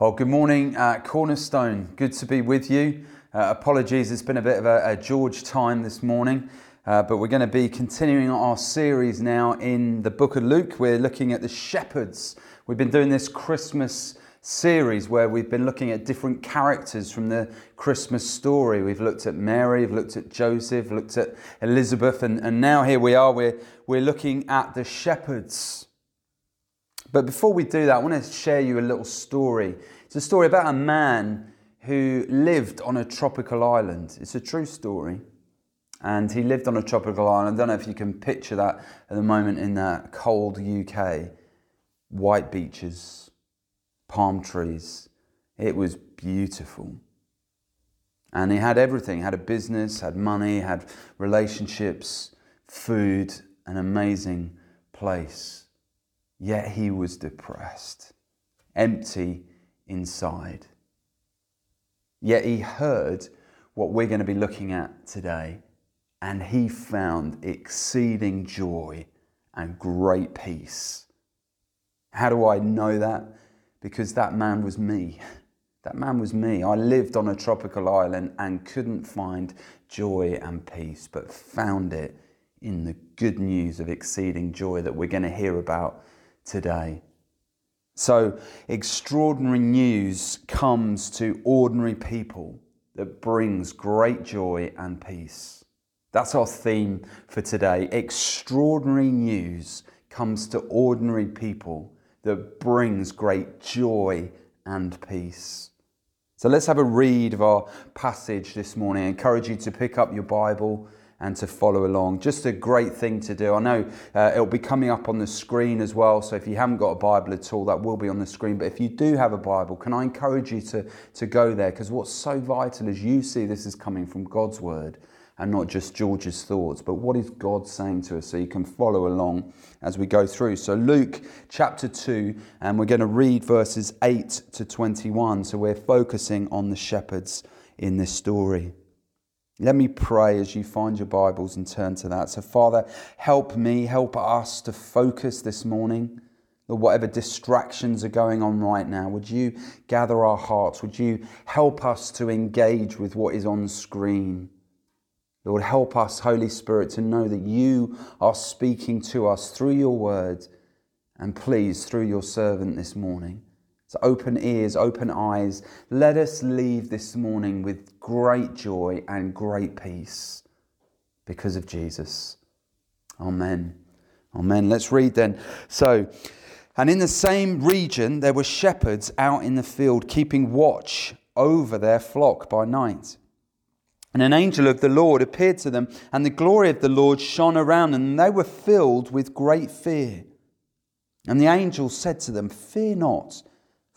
Well, good morning, uh, Cornerstone. Good to be with you. Uh, apologies, it's been a bit of a, a George time this morning, uh, but we're going to be continuing our series now in the book of Luke. We're looking at the shepherds. We've been doing this Christmas series where we've been looking at different characters from the Christmas story. We've looked at Mary, we've looked at Joseph, looked at Elizabeth, and, and now here we are, we're, we're looking at the shepherds. But before we do that, I want to share you a little story. It's a story about a man who lived on a tropical island. It's a true story. And he lived on a tropical island. I don't know if you can picture that at the moment in that cold UK. White beaches, palm trees. It was beautiful. And he had everything. He had a business, had money, had relationships, food, an amazing place. Yet he was depressed, empty inside. Yet he heard what we're going to be looking at today, and he found exceeding joy and great peace. How do I know that? Because that man was me. That man was me. I lived on a tropical island and couldn't find joy and peace, but found it in the good news of exceeding joy that we're going to hear about today. So, extraordinary news comes to ordinary people that brings great joy and peace. That's our theme for today. Extraordinary news comes to ordinary people that brings great joy and peace. So let's have a read of our passage this morning. I encourage you to pick up your Bible and to follow along. Just a great thing to do. I know uh, it'll be coming up on the screen as well. So if you haven't got a Bible at all, that will be on the screen. But if you do have a Bible, can I encourage you to, to go there? Because what's so vital is you see this is coming from God's Word and not just George's thoughts, but what is God saying to us so you can follow along as we go through. So, Luke chapter 2, and we're going to read verses 8 to 21. So, we're focusing on the shepherds in this story. Let me pray as you find your Bibles and turn to that. So, Father, help me, help us to focus this morning. Lord, whatever distractions are going on right now, would you gather our hearts? Would you help us to engage with what is on screen? Lord, help us, Holy Spirit, to know that you are speaking to us through your word and please through your servant this morning. So open ears, open eyes. Let us leave this morning with great joy and great peace because of Jesus. Amen. Amen. Let's read then. So, and in the same region there were shepherds out in the field keeping watch over their flock by night. And an angel of the Lord appeared to them, and the glory of the Lord shone around them, and they were filled with great fear. And the angel said to them, Fear not.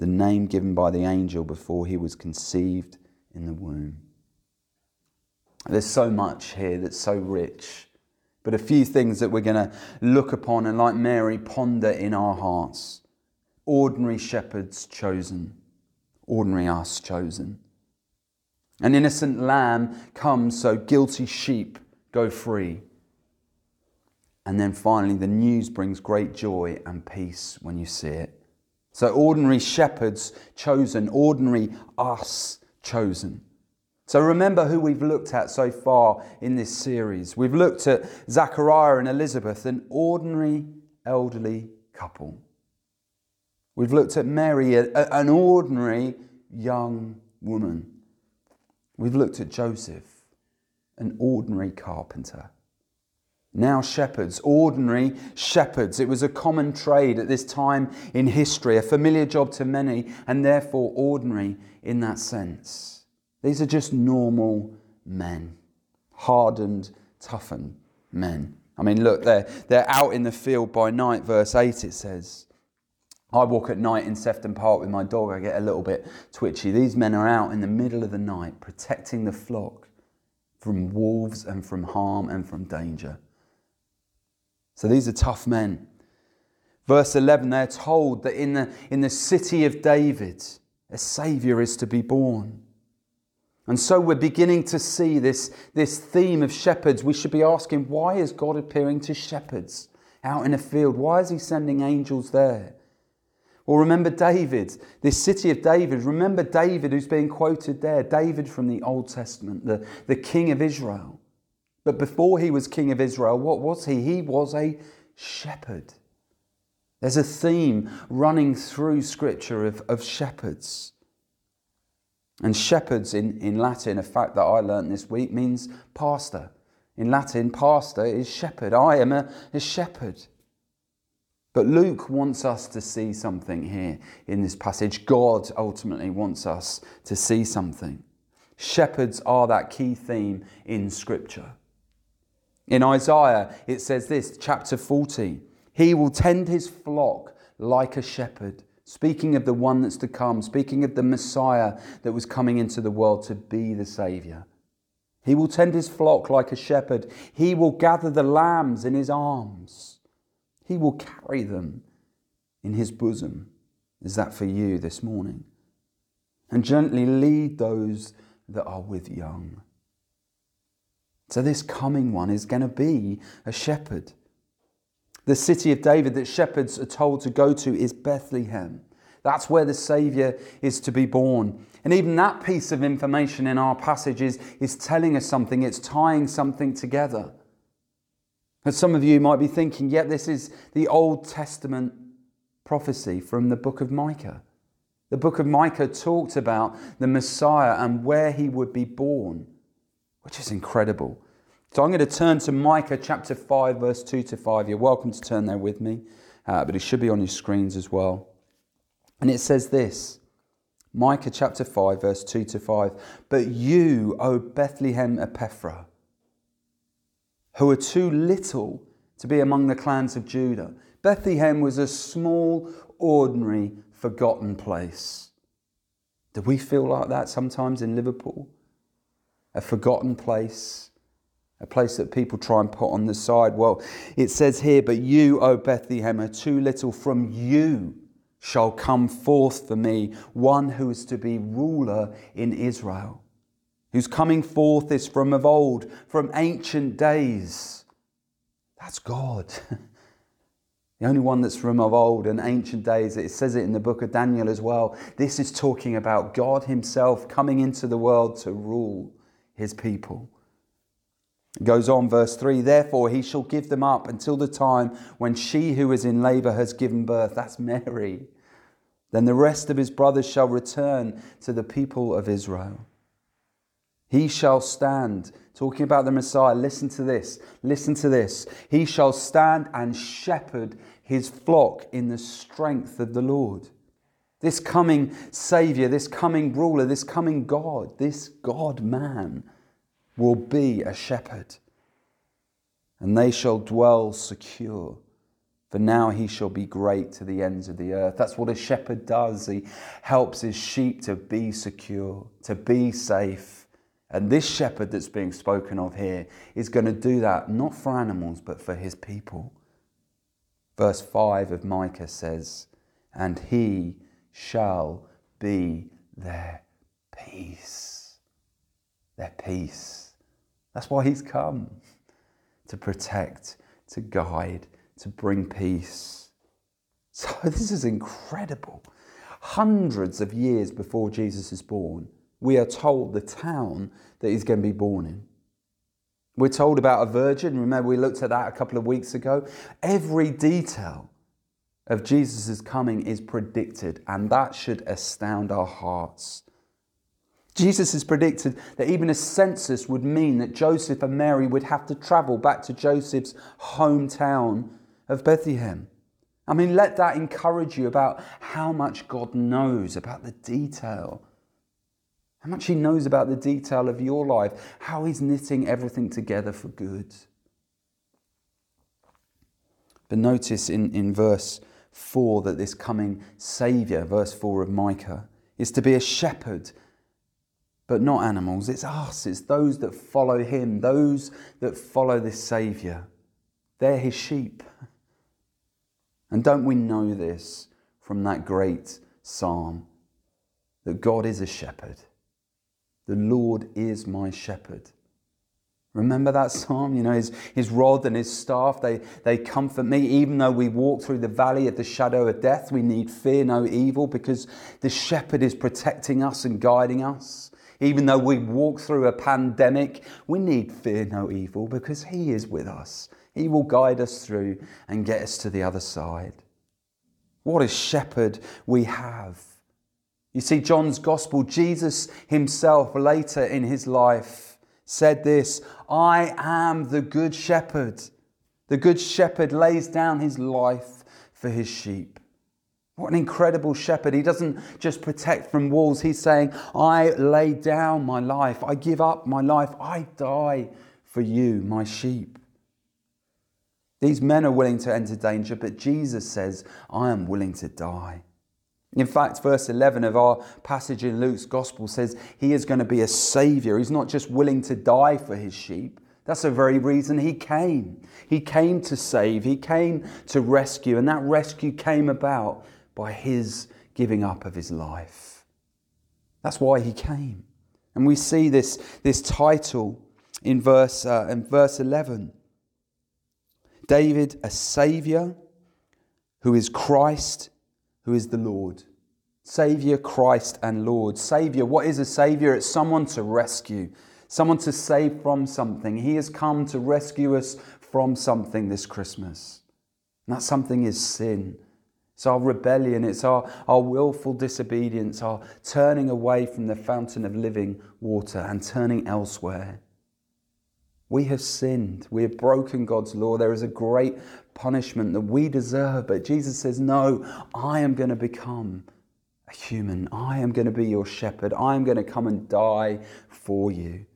the name given by the angel before he was conceived in the womb. There's so much here that's so rich, but a few things that we're going to look upon and, like Mary, ponder in our hearts. Ordinary shepherds chosen, ordinary us chosen. An innocent lamb comes so guilty sheep go free. And then finally, the news brings great joy and peace when you see it. So, ordinary shepherds chosen, ordinary us chosen. So, remember who we've looked at so far in this series. We've looked at Zachariah and Elizabeth, an ordinary elderly couple. We've looked at Mary, an ordinary young woman. We've looked at Joseph, an ordinary carpenter. Now, shepherds, ordinary shepherds. It was a common trade at this time in history, a familiar job to many, and therefore ordinary in that sense. These are just normal men, hardened, toughened men. I mean, look, they're, they're out in the field by night, verse 8 it says. I walk at night in Sefton Park with my dog, I get a little bit twitchy. These men are out in the middle of the night protecting the flock from wolves and from harm and from danger. So these are tough men. Verse 11, they're told that in the, in the city of David, a Saviour is to be born. And so we're beginning to see this, this theme of shepherds. We should be asking, why is God appearing to shepherds out in a field? Why is He sending angels there? Well, remember David, this city of David. Remember David, who's being quoted there, David from the Old Testament, the, the king of Israel. But before he was king of Israel, what was he? He was a shepherd. There's a theme running through Scripture of, of shepherds. And shepherds in, in Latin, a fact that I learned this week, means pastor. In Latin, pastor is shepherd. I am a, a shepherd. But Luke wants us to see something here in this passage. God ultimately wants us to see something. Shepherds are that key theme in Scripture. In Isaiah, it says this, chapter 40 He will tend his flock like a shepherd, speaking of the one that's to come, speaking of the Messiah that was coming into the world to be the Saviour. He will tend his flock like a shepherd. He will gather the lambs in his arms. He will carry them in his bosom. Is that for you this morning? And gently lead those that are with young. So, this coming one is going to be a shepherd. The city of David that shepherds are told to go to is Bethlehem. That's where the Saviour is to be born. And even that piece of information in our passage is, telling us something, it's tying something together. But some of you might be thinking, yet this is the Old Testament prophecy from the book of Micah. The book of Micah talked about the Messiah and where he would be born which is incredible. So I'm going to turn to Micah chapter 5, verse 2 to 5. You're welcome to turn there with me, uh, but it should be on your screens as well. And it says this Micah chapter 5, verse 2 to 5. But you, O Bethlehem Ephrathah, who are too little to be among the clans of Judah. Bethlehem was a small, ordinary, forgotten place. Do we feel like that sometimes in Liverpool? A forgotten place, a place that people try and put on the side. Well, it says here, But you, O Bethlehem, are too little. From you shall come forth for me one who is to be ruler in Israel, whose coming forth is from of old, from ancient days. That's God. The only one that's from of old and ancient days. It says it in the book of Daniel as well. This is talking about God Himself coming into the world to rule his people. It goes on, verse 3 Therefore he shall give them up until the time when she who is in labour has given birth. That's Mary. Then the rest of his brothers shall return to the people of Israel. He shall stand, talking about the Messiah. Listen to this. Listen to this. He shall stand and shepherd his flock in the strength of the Lord. This coming Savior, this coming ruler, this coming God, this God man will be a shepherd. And they shall dwell secure. For now he shall be great to the ends of the earth. That's what a shepherd does. He helps his sheep to be secure, to be safe. And this shepherd that's being spoken of here is going to do that not for animals, but for his people. Verse 5 of Micah says, And he shall be their peace. their peace. That's why he's come to protect, to guide, to bring peace. So, this is incredible. Hundreds of years before Jesus is born, we are told the town that he's going to be born in. We're told about a virgin. Remember, we looked at that a couple of weeks ago. Every detail of Jesus' coming is predicted, and that should astound our hearts. Jesus has predicted that even a census would mean that Joseph and Mary would have to travel back to Joseph's hometown of Bethlehem. I mean, let that encourage you about how much God knows about the detail. How much He knows about the detail of your life, how He's knitting everything together for good. But notice in, in verse 4 that this coming Saviour, verse 4 of Micah, is to be a shepherd but not animals. It's us, it's those that follow him, those that follow this Saviour. They're his sheep. And don't we know this from that great psalm that God is a shepherd? The Lord is my shepherd. Remember that psalm? You know, his, his rod and his staff, they, they comfort me. Even though we walk through the valley of the shadow of death, we need fear no evil because the shepherd is protecting us and guiding us. Even though we walk through a pandemic, we need fear no evil because He is with us. He will guide us through and get us to the other side. What a shepherd we have. You see, John's gospel, Jesus himself later in his life said this I am the good shepherd. The good shepherd lays down his life for his sheep. What an incredible shepherd. He doesn't just protect from wolves. He's saying, I lay down my life. I give up my life. I die for you, my sheep. These men are willing to enter danger, but Jesus says, I am willing to die. In fact, verse 11 of our passage in Luke's gospel says he is going to be a savior. He's not just willing to die for his sheep. That's the very reason he came. He came to save, he came to rescue, and that rescue came about by his giving up of his life. That's why he came. And we see this, this title in verse, uh, in verse 11 David, a Saviour who is Christ, who is the Lord. Saviour, Christ, and Lord. Saviour, what is a Saviour? It's someone to rescue, someone to save from something. He has come to rescue us from something this Christmas. And that something is sin. It's our rebellion, it's our, our willful disobedience, our turning away from the fountain of living water and turning elsewhere. We have sinned. We have broken God's law. There is a great punishment that we deserve. But Jesus says, No, I am going to become a human. I am going to be your shepherd. I am going to come and die for you,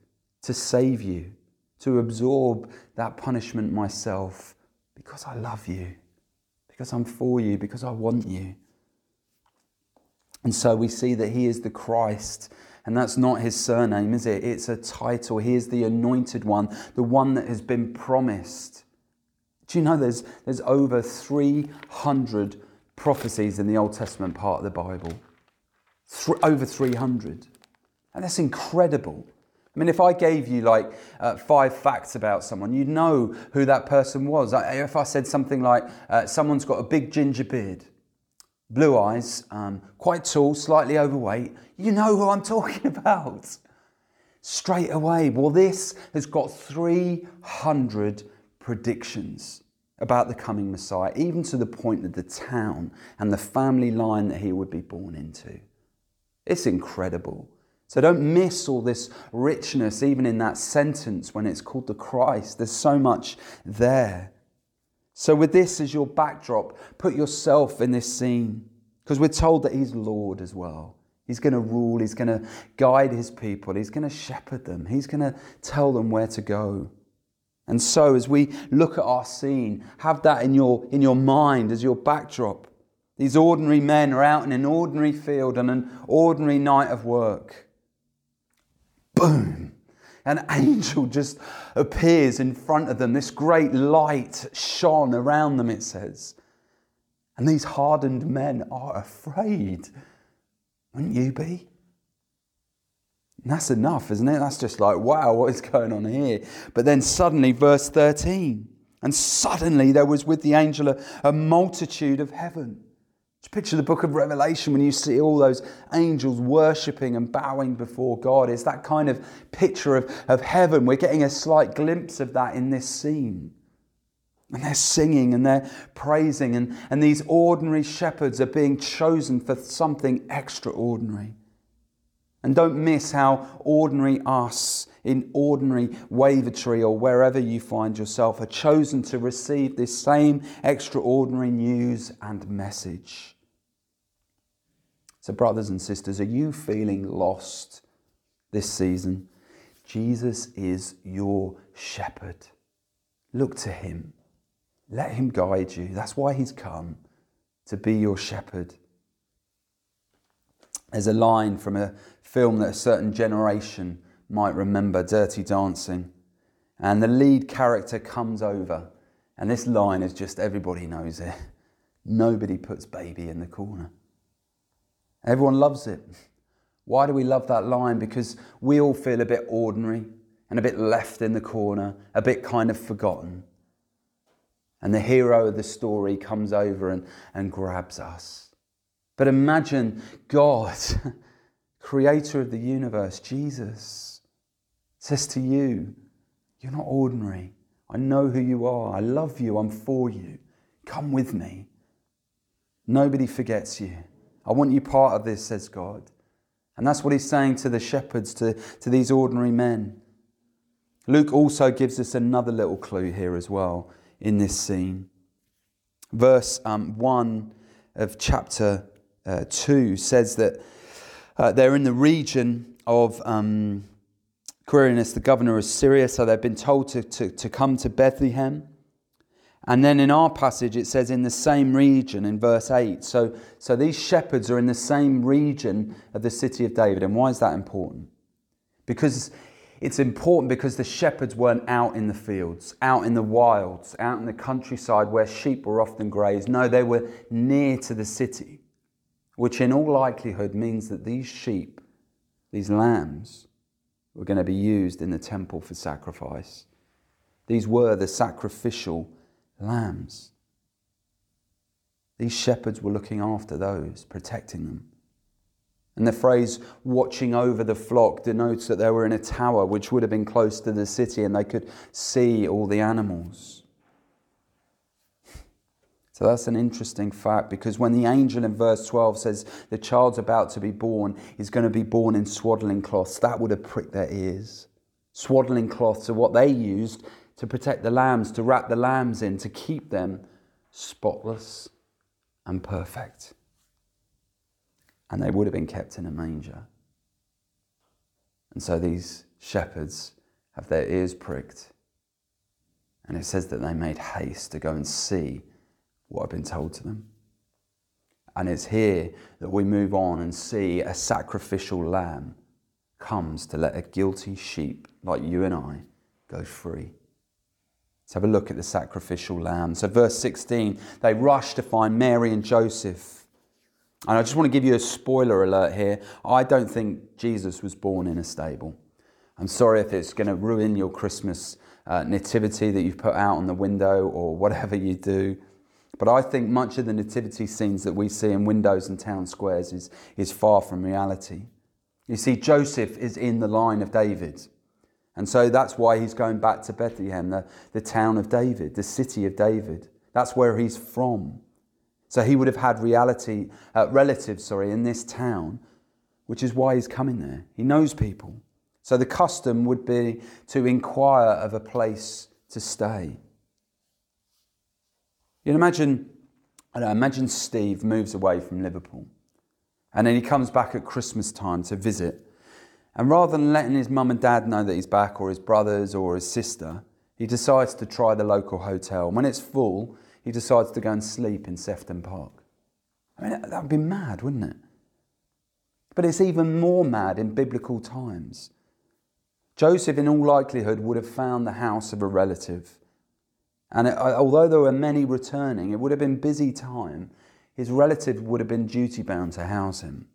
to save you, to absorb that punishment myself because I love you because I'm for you, because I want you. And so we see that he is the Christ. And that's not his surname, is it? It's a title. He is the anointed one, the one that has been promised. Do you know there's, there's over 300 prophecies in the Old Testament part of the Bible? Th- over 300. And that's incredible. I mean, if I gave you like uh, five facts about someone, you'd know who that person was. If I said something like, uh, someone's got a big ginger beard, blue eyes, um, quite tall, slightly overweight, you know who I'm talking about. Straight away. Well, this has got 300 predictions about the coming Messiah, even to the point of the town and the family line that he would be born into. It's incredible. So don't miss all this richness, even in that sentence when it's called the Christ. There's so much there. So, with this as your backdrop, put yourself in this scene because we're told that He's Lord as well. He's going to rule, He's going to guide His people, He's going to shepherd them, He's going to tell them where to go. And so, as we look at our scene, have that in your, in your mind as your backdrop. These ordinary men are out in an ordinary field on an ordinary night of work boom, an angel just appears in front of them. This great light shone around them, it says. And these hardened men are afraid. Wouldn't you be? That's enough, isn't it? That's just like, wow, what is going on here? But then suddenly, verse 13, and suddenly there was with the angel a, a multitude of heaven. Just picture the book of Revelation when you see all those angels worshipping and bowing before God. It's that kind of picture of, of heaven. We're getting a slight glimpse of that in this scene. And they're singing and they're praising, and, and these ordinary shepherds are being chosen for something extraordinary. And don't miss how ordinary us in ordinary Wavertree or wherever you find yourself are chosen to receive this same extraordinary news and message. So, brothers and sisters, are you feeling lost this season? Jesus is your shepherd. Look to him. Let him guide you. That's why he's come to be your shepherd. There's a line from a film that a certain generation might remember, Dirty Dancing. And the lead character comes over, and this line is just everybody knows it. Nobody puts baby in the corner. Everyone loves it. Why do we love that line? Because we all feel a bit ordinary and a bit left in the corner, a bit kind of forgotten. And the hero of the story comes over and, and grabs us. But imagine God, creator of the universe, Jesus, says to you, You're not ordinary. I know who you are. I love you. I'm for you. Come with me. Nobody forgets you. I want you part of this, says God. And that's what he's saying to the shepherds, to, to these ordinary men. Luke also gives us another little clue here as well in this scene. Verse um, 1 of chapter uh, 2 says that uh, they're in the region of um, the governor of Syria, so they've been told to, to, to come to Bethlehem. And then in our passage, it says in the same region in verse 8. So, so these shepherds are in the same region of the city of David. And why is that important? Because it's important because the shepherds weren't out in the fields, out in the wilds, out in the countryside where sheep were often grazed. No, they were near to the city, which in all likelihood means that these sheep, these lambs, were going to be used in the temple for sacrifice. These were the sacrificial lambs. These shepherds were looking after those, protecting them. And the phrase watching over the flock denotes that they were in a tower which would have been close to the city and they could see all the animals. So that's an interesting fact because when the angel in verse 12 says the child's about to be born, he's going to be born in swaddling cloths, that would have pricked their ears. Swaddling cloths are what they used to protect the lambs, to wrap the lambs in, to keep them spotless and perfect and they would have been kept in a manger. And so these shepherds have their ears pricked. And it says that they made haste to go and see what had been told to them. And it's here that we move on and see a sacrificial lamb comes to let a guilty sheep like you and I go free. Let's have a look at the sacrificial lamb. So, verse 16 they rush to find Mary and Joseph and I just want to give you a spoiler alert here. I don't think Jesus was born in a stable. I'm sorry if it's going to ruin your Christmas uh, nativity that you've put out on the window or whatever you do. But I think much of the nativity scenes that we see in windows and town squares is, is far from reality. You see, Joseph is in the line of David. And so that's why he's going back to Bethlehem, the, the town of David, the city of David. That's where he's from. So he would have had reality, uh, relatives sorry, in this town, which is why he's coming there. He knows people. So the custom would be to inquire of a place to stay. You can imagine, I know, imagine Steve moves away from Liverpool and then he comes back at Christmas time to visit. And rather than letting his mum and dad know that he's back, or his brothers, or his sister, he decides to try the local hotel. And When it's full, he decides to go and sleep in Sefton Park. I mean, that would be mad, wouldn't it? But it's even more mad in biblical times. Joseph, in all likelihood, would have found the house of a relative. And it, although there were many returning, it would have been busy time. His relative would have been duty bound to house him.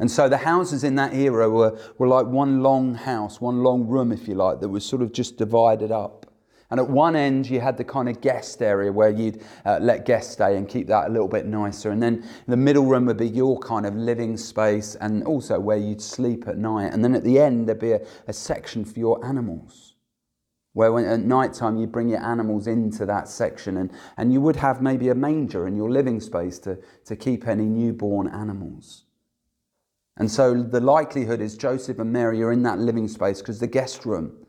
And so the houses in that era were, were like one long house, one long room, if you like, that was sort of just divided up. And at one end, you had the kind of guest area where you'd uh, let guests stay and keep that a little bit nicer. And then the middle room would be your kind of living space and also where you'd sleep at night. And then at the end, there'd be a, a section for your animals where when, at night time you bring your animals into that section and, and you would have maybe a manger in your living space to, to keep any newborn animals. And so the likelihood is Joseph and Mary are in that living space because the guest room,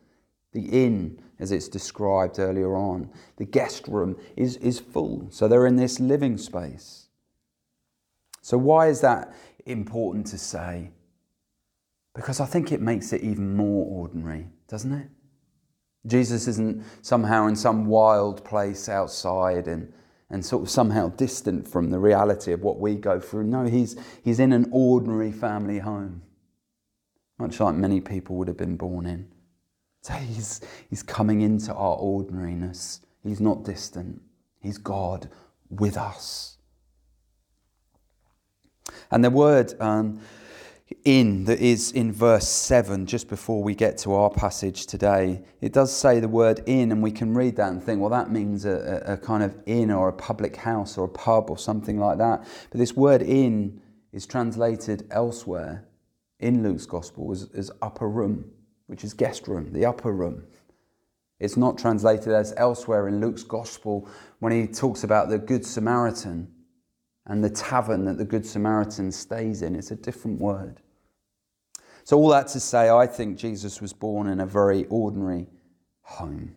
the inn, as it's described earlier on. The guest room is, is full. So they're in this living space. So, why is that important to say? Because I think it makes it even more ordinary, doesn't it? Jesus isn't somehow in some wild place outside and, and sort of somehow distant from the reality of what we go through. No, he's, he's in an ordinary family home, much like many people would have been born in. So he's, he's coming into our ordinariness. He's not distant. He's God with us. And the word um, in that is in verse 7, just before we get to our passage today, it does say the word in, and we can read that and think, well, that means a, a, kind of inn or a public house or a pub or something like that. But this word in is translated elsewhere in Luke's gospel as, as upper room which is guest room, the upper room. It's not translated as elsewhere in Luke's gospel when he talks about the Good Samaritan and the tavern that the Good Samaritan stays in. It's a different word. So, all that to say, I think Jesus was born in a very ordinary home.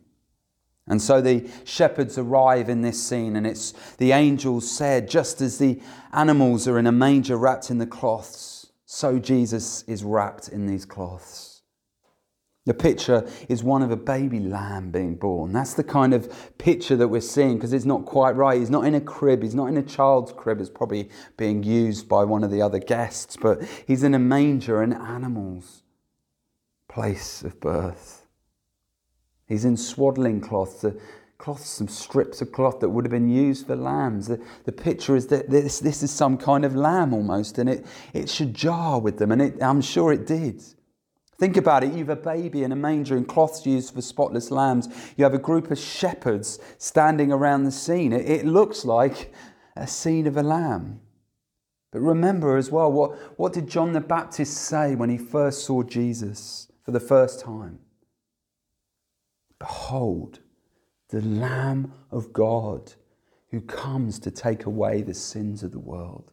And so the shepherds arrive in this scene, and it's the angels said, just as the animals are in a manger wrapped in the cloths, so Jesus is wrapped in these cloths. The picture is one of a baby lamb being born. That's the kind of picture that we're seeing because it's not quite right. He's not in a crib, he's not in a child's crib, it's probably being used by one of the other guests, but he's in a manger, an animal's place of birth. He's in swaddling cloths, the cloths, some strips of cloth that would have been used for lambs. The, the picture is that this, this is some kind of lamb almost, and it, it should jar with them, and it, I'm sure it did. Think about it. You have a baby in a manger and cloths used for spotless lambs. You have a group of shepherds standing around the scene. It, it looks like a scene of a lamb. But remember as well, what, what did John the Baptist say when he first saw Jesus for the first time? Behold, the Lamb of God who comes to take away the sins of the world.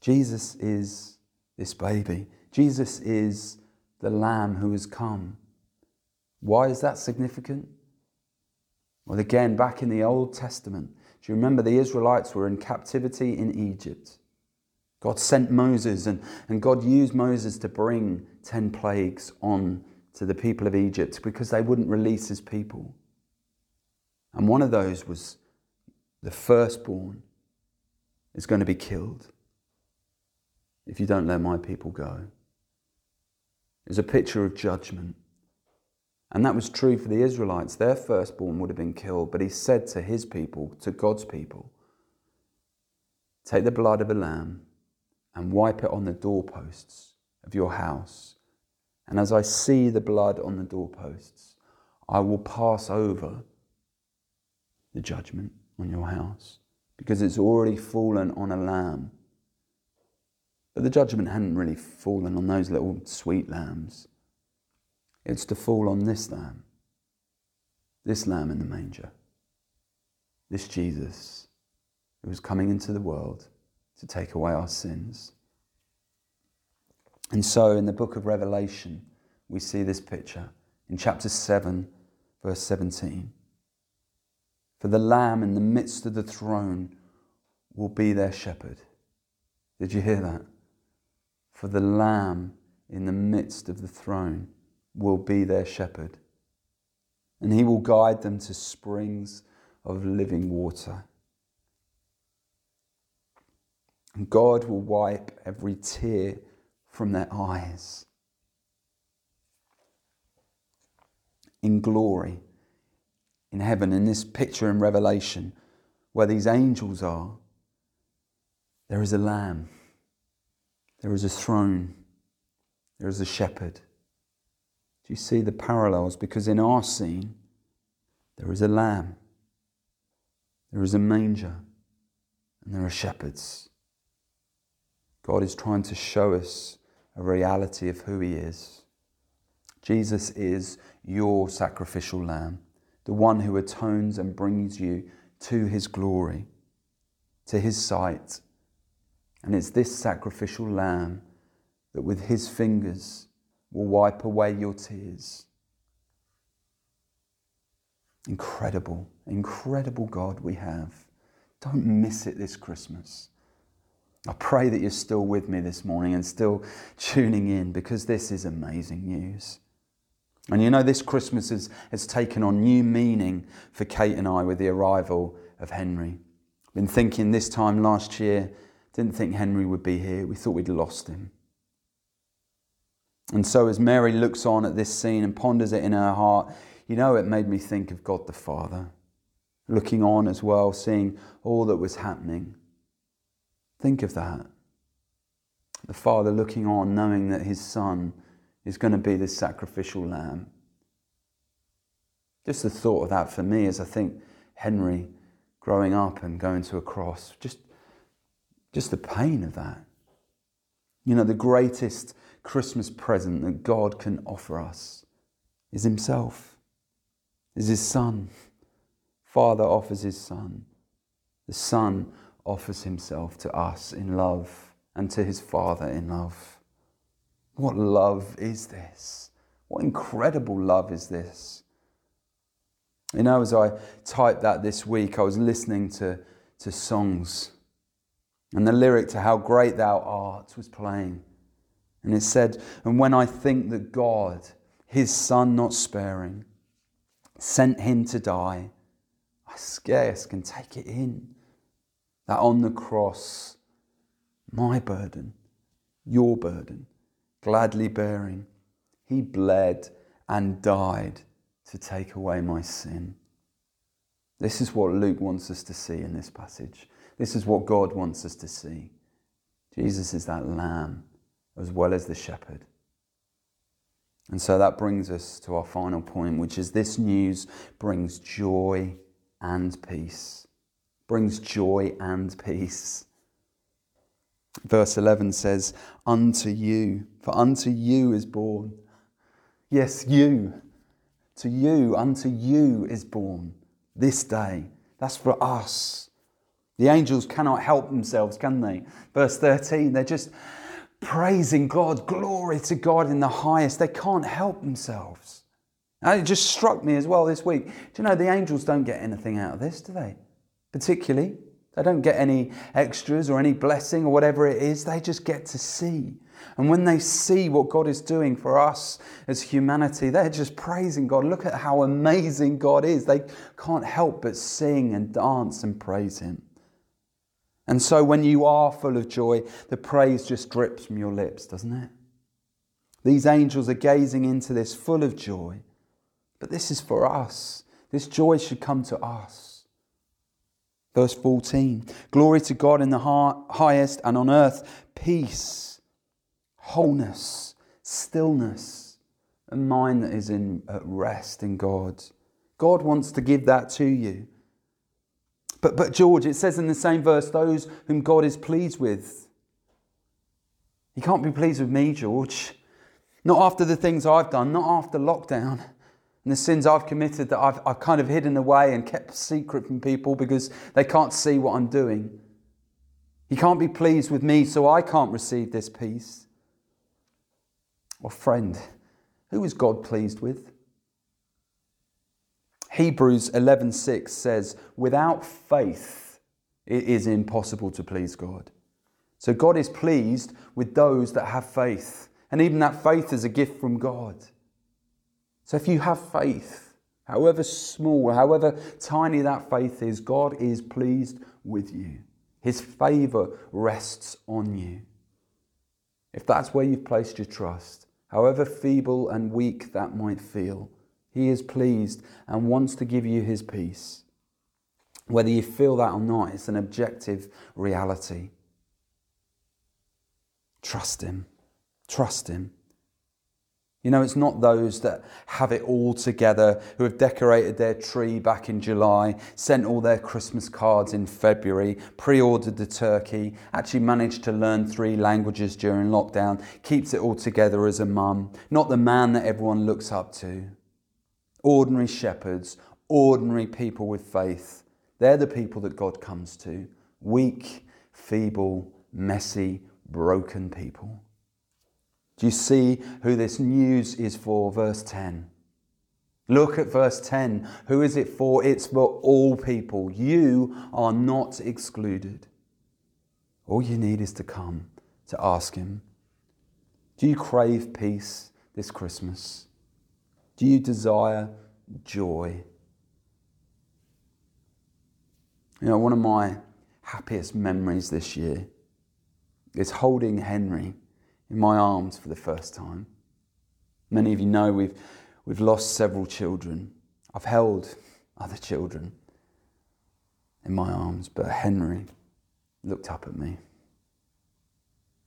Jesus is this baby. Jesus is the Lamb who has come. Why is that significant? Well, again, back in the Old Testament, do you remember the Israelites were in captivity in Egypt? God sent Moses, and, and God used Moses to bring 10 plagues on to the people of Egypt because they wouldn't release his people. And one of those was the firstborn is going to be killed if you don't let my people go is a picture of judgment. And that was true for the Israelites. Their firstborn would have been killed, but he said to his people, to God's people, Take the blood of a lamb and wipe it on the doorposts of your house. And as I see the blood on the doorposts, I will pass over the judgment on your house because it's already fallen on a lamb but the judgment hadn't really fallen on those little sweet lambs. It's to fall on this lamb, this lamb in the manger, this Jesus who was coming into the world to take away our sins. And so in the book of Revelation, we see this picture in chapter 7, verse 17. For the Lamb in the midst of the throne will be their shepherd. Did you hear that? For the Lamb in the midst of the throne will be their shepherd, and he will guide them to springs of living water. And God will wipe every tear from their eyes. In glory, in heaven, in this picture in Revelation, where these angels are, there is a lamb There is a throne. There is a shepherd. Do you see the parallels? Because in our scene, there is a lamb, there is a manger, and there are shepherds. God is trying to show us a reality of who He is. Jesus is your sacrificial lamb, the one who atones and brings you to His glory, to His sight. And it's this sacrificial lamb that with His fingers will wipe away your tears. Incredible, incredible God we have. Don't miss it this Christmas. I pray that you're still with me this morning and still tuning in because this is amazing news. And you know, this Christmas has, has taken on new meaning for Kate and I with the arrival of Henry. I've been thinking this time last year, didn't think Henry would be here. We thought we'd lost him. And so, as Mary looks on at this scene and ponders it in her heart, you know, it made me think of God the Father, looking on as well, seeing all that was happening. Think of that. The Father looking on, knowing that his Son is going to be this sacrificial lamb. Just the thought of that for me as I think Henry growing up and going to a cross, just, just the pain of that. You know, the greatest Christmas present that God can offer us is Himself, is His Son. Father offers His Son. The Son offers Himself to us in love and to His Father in love. What love is this? What incredible love is this? You know, as I typed that this week, I was listening to, to songs, and the lyric to How Great Thou Art was playing. And it said, And when I think that God, his Son not sparing, sent him to die, I scarce can take it in. That on the cross, my burden, your burden, gladly bearing, he bled and died to take away my sin. This is what Luke wants us to see in this passage. This is what God wants us to see. Jesus is that lamb as well as the shepherd. And so that brings us to our final point, which is this news brings joy and peace. Brings joy and peace. Verse 11 says, Unto you, for unto you is born. Yes, you. To you, unto you is born this day. That's for us. The angels cannot help themselves, can they? Verse 13, they're just praising God, glory to God in the highest. They can't help themselves. And it just struck me as well this week. Do you know the angels don't get anything out of this, do they? Particularly, they don't get any extras or any blessing or whatever it is. They just get to see. And when they see what God is doing for us as humanity, they're just praising God. Look at how amazing God is. They can't help but sing and dance and praise Him. And so when you are full of joy, the praise just drips from your lips, doesn't it? These angels are gazing into this full of joy. But this is for us. This joy should come to us. Verse 14 Glory to God in the highest, and on earth, peace, wholeness, stillness, a mind that is in, at rest in God. God wants to give that to you. But, but George, it says in the same verse, those whom God is pleased with. He can't be pleased with me, George. Not after the things I've done, not after lockdown and the sins I've committed that I've, I've kind of hidden away and kept secret from people because they can't see what I'm doing. He can't be pleased with me, so I can't receive this peace. Well, friend, who is God pleased with? Hebrews 11:6 says, "Without faith it is impossible to please God." So God is pleased with those that have faith, and even that faith is a gift from God. So if you have faith, however small, however tiny that faith is, God is pleased with you. His favor rests on you. If that's where you've placed your trust, however feeble and weak that might feel, he is pleased and wants to give you His peace. Whether you feel that or not, it's an objective reality. Trust Him. Trust Him. You know, it's not those that have it all together, who have decorated their tree back in July, sent all their Christmas cards in February, pre ordered the turkey, actually managed to learn three languages during lockdown, keeps it all together as a mum. Not the man that everyone looks up to. Ordinary shepherds, ordinary people with faith. They're the people that God comes to. Weak, feeble, messy, broken people. Do you see who this news is for? Verse 10. Look at verse 10. Who is it for? It's for all people. You are not excluded. All you need is to come to ask Him. Do you crave peace this Christmas? Do you desire joy? You know, one of my happiest memories this year is holding Henry in my arms for the first time. Many of you know we've, we've lost several children. I've held other children in my arms, but Henry looked up at me.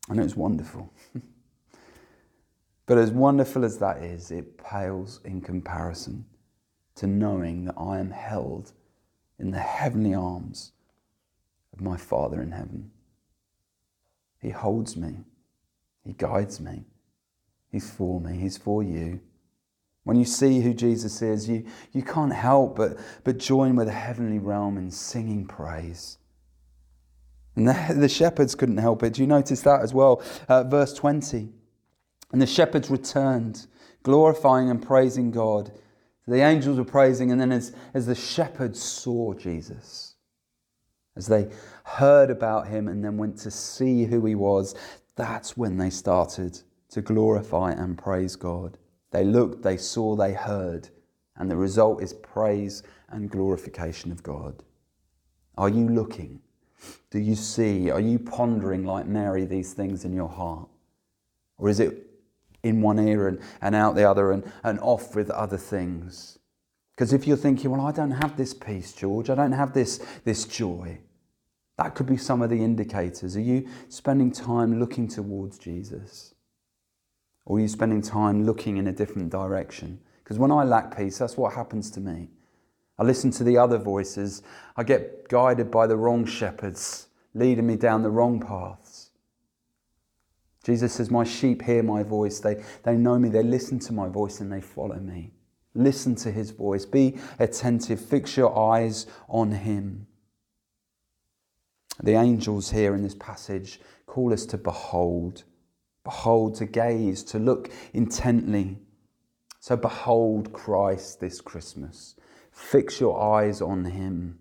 And it was wonderful. but as wonderful as that is, it pales in comparison to knowing that I am held in the heavenly arms of my Father in heaven. He holds me. He guides me. He's for me. He's for you. When you see who Jesus is, you, you can't help but, but join with the heavenly realm in singing praise. And the, the shepherds couldn't help it. Do you notice that as well? Uh, verse 20. And the shepherds returned, glorifying and praising God. The angels were praising, and then as, as the shepherds saw Jesus, as they heard about him and then went to see who he was, that's when they started to glorify and praise God. They looked, they saw, they heard, and the result is praise and glorification of God. Are you looking? Do you see? Are you pondering like Mary these things in your heart? Or is it in one ear and, and out the other and, and off with other things? Because if you're thinking, well, I don't have this peace, George, I don't have this, this joy, that could be some of the indicators. Are you spending time looking towards Jesus? Or are you spending time looking in a different direction? Because when I lack peace, that's what happens to me. I listen to the other voices. I get guided by the wrong shepherds, leading me down the wrong paths. Jesus says, My sheep hear my voice. They, they know me. They listen to my voice and they follow me. Listen to his voice. Be attentive. Fix your eyes on him. The angels here in this passage call us to behold, behold, to gaze, to look intently. So behold Christ this Christmas. Fix your eyes on him.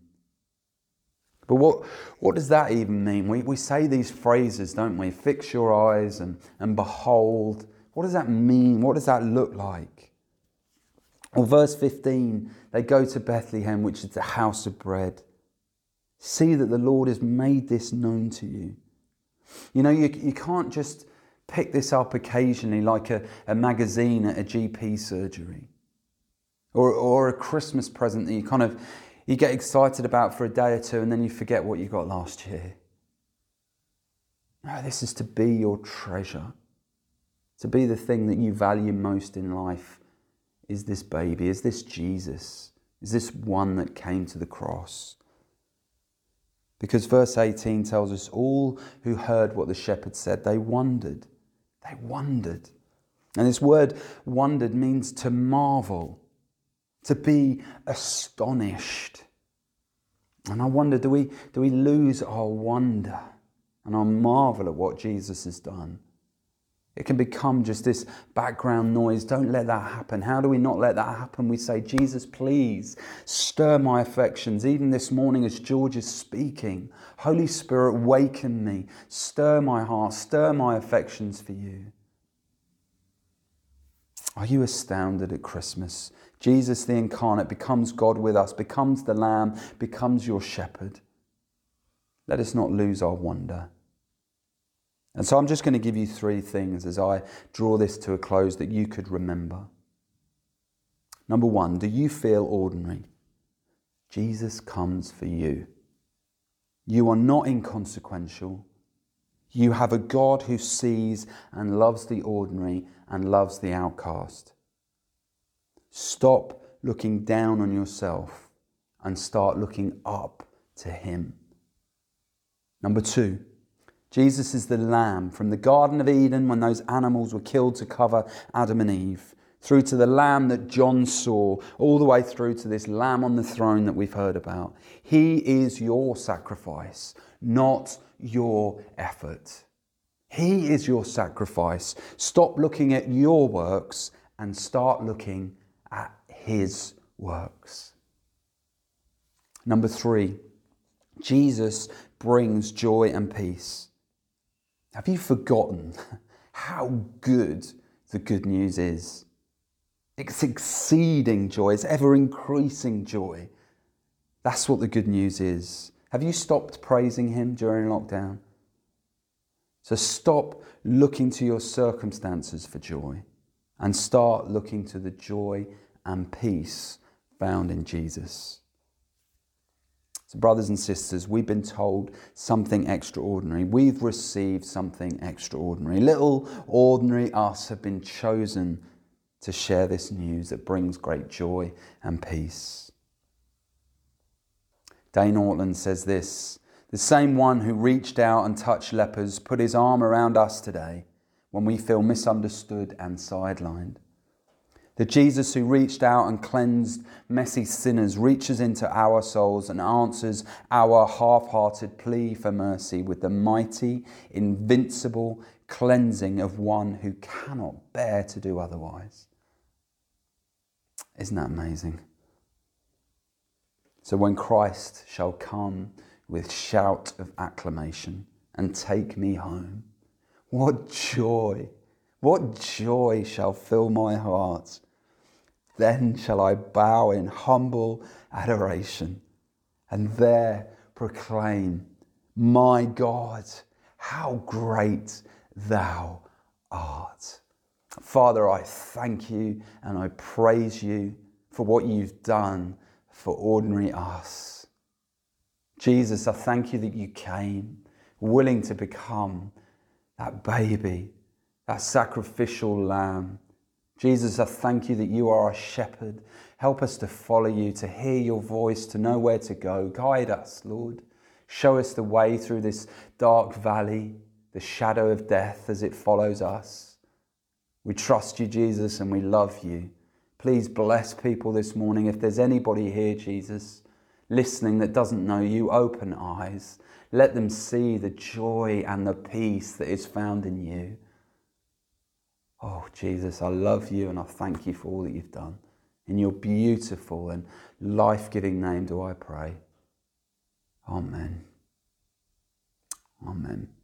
But what, what does that even mean? We, we say these phrases, don't we? Fix your eyes and, and behold. What does that mean? What does that look like? Well, verse 15, they go to Bethlehem, which is the house of bread. See that the Lord has made this known to you. You know, you, you can't just pick this up occasionally like a, a magazine at a GP surgery or, or a Christmas present that you kind of you get excited about for a day or two and then you forget what you got last year. No, this is to be your treasure, to be the thing that you value most in life. Is this baby? Is this Jesus? Is this one that came to the cross? Because verse 18 tells us all who heard what the shepherd said, they wondered. They wondered. And this word wondered means to marvel, to be astonished. And I wonder do we, do we lose our wonder and our marvel at what Jesus has done? It can become just this background noise. Don't let that happen. How do we not let that happen? We say, Jesus, please stir my affections. Even this morning, as George is speaking, Holy Spirit, waken me. Stir my heart. Stir my affections for you. Are you astounded at Christmas? Jesus, the incarnate, becomes God with us, becomes the Lamb, becomes your shepherd. Let us not lose our wonder. And so I'm just going to give you three things as I draw this to a close that you could remember. Number one, do you feel ordinary? Jesus comes for you. You are not inconsequential. You have a God who sees and loves the ordinary and loves the outcast. Stop looking down on yourself and start looking up to Him. Number two, Jesus is the Lamb from the Garden of Eden when those animals were killed to cover Adam and Eve, through to the Lamb that John saw, all the way through to this Lamb on the throne that we've heard about. He is your sacrifice, not your effort. He is your sacrifice. Stop looking at your works and start looking His works. Number three, Jesus brings joy and peace. Have you forgotten how good the good news is? It's exceeding joy, it's ever increasing joy. That's what the good news is. Have you stopped praising Him during lockdown? So stop looking to your circumstances for joy and start looking to the joy and peace found in Jesus. So, brothers and sisters, we've been told something extraordinary. We've received something extraordinary. Little ordinary us have been chosen to share this news that brings great joy and peace. Dane Ortlund says this The same one who reached out and touched lepers put his arm around us today when we feel misunderstood and sidelined. The Jesus who reached out and cleansed messy sinners reaches into our souls and answers our half hearted plea for mercy with the mighty, invincible cleansing of one who cannot bear to do otherwise. Isn't that amazing? So when Christ shall come with shout of acclamation and take me home, what joy, what joy shall fill my heart then shall I bow in humble adoration and there proclaim, My God, how great thou art. Father, I thank you and I praise you for what you've done for ordinary us. Jesus, I thank you that you came willing to become that baby, that sacrificial lamb Jesus, I thank you that you are our shepherd. Help us to follow you, to hear your voice, to know where to go. Guide us, Lord. Show us the way through this dark valley, the shadow of death as it follows us. We trust you, Jesus, and we love you. Please bless people this morning. If there's anybody here, Jesus, listening that doesn't know you, open eyes. Let them see the joy and the peace that is found in you. Oh, Jesus, I love you and I thank you for all that you've done. In your beautiful and life giving name do I pray. Amen. Amen.